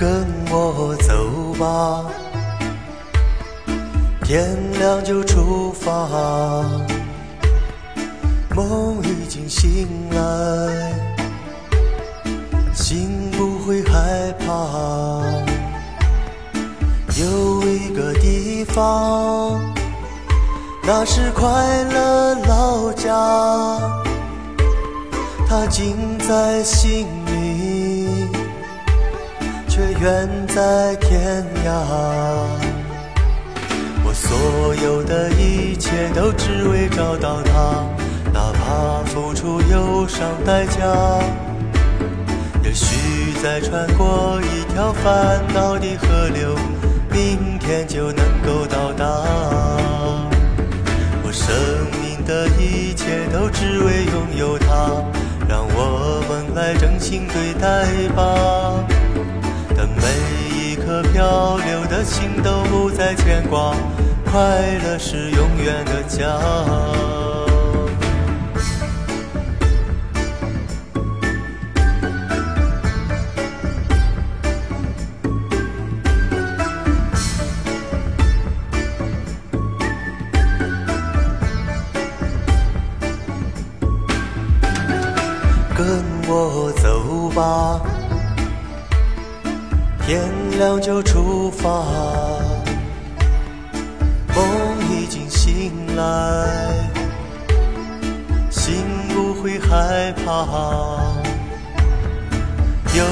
跟我走吧。天亮就出发梦已经醒来心不会害怕。有一个地方那是快乐老家它近在心远在天涯。我所有的一切都只为找到他，哪怕付出忧伤代价。也许再穿过一条烦恼的河流，明天就能够到达。我生命的一切都只为拥有他，让我们来真心对待吧。每一颗漂流的心都不再牵挂。快乐是永远的家。跟我走吧，天亮就出发。梦已经醒来，心不会害怕。有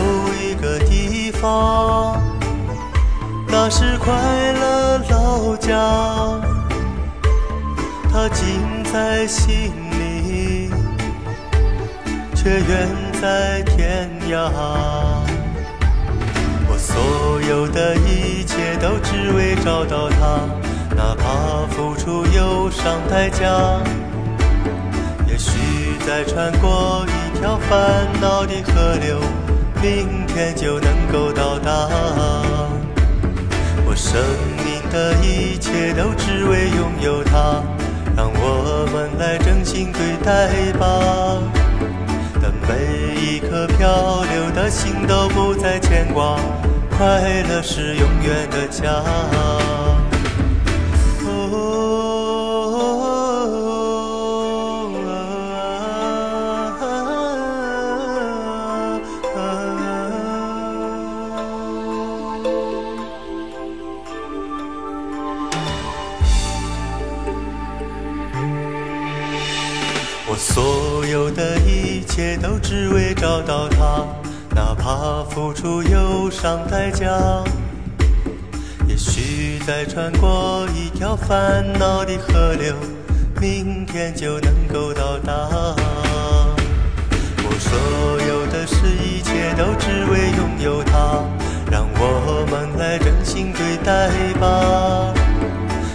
一个地方，那是快乐老家，它近在心里，却远在天涯。所有的一切都只为找到它。哪怕付出忧伤代价，也许再穿过一条烦恼的河流，明天就能够到达。我生命的一切都只为拥有它，让我们来真心对待吧。等每一颗漂流的心都不再牵挂，快乐是永远的家。我所有的一切都只为找到他，哪怕付出忧伤代价。也许再穿过一条烦恼的河流，明天就能够到达。我所有的事一切都只为拥有它，让我们来真心对待吧。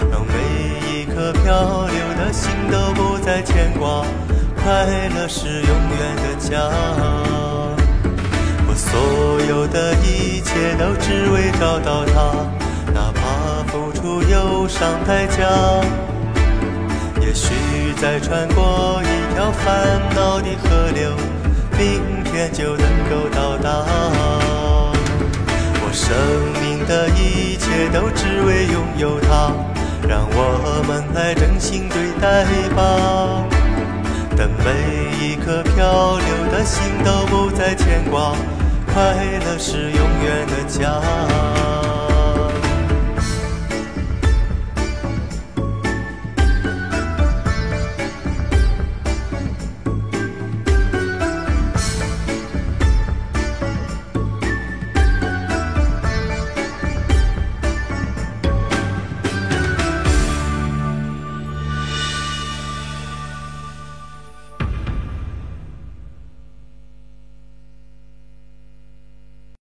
让每一颗漂流的心都不再牵挂。快乐是永远的家，有的一切都只为找到它，哪怕付出忧伤代价。也许再穿过一条烦恼的河流，明天就能够到达。我生命的一切都只为拥有它，让我们来真心对待吧。等每一颗漂流的心都不再牵挂，快乐是永远的家。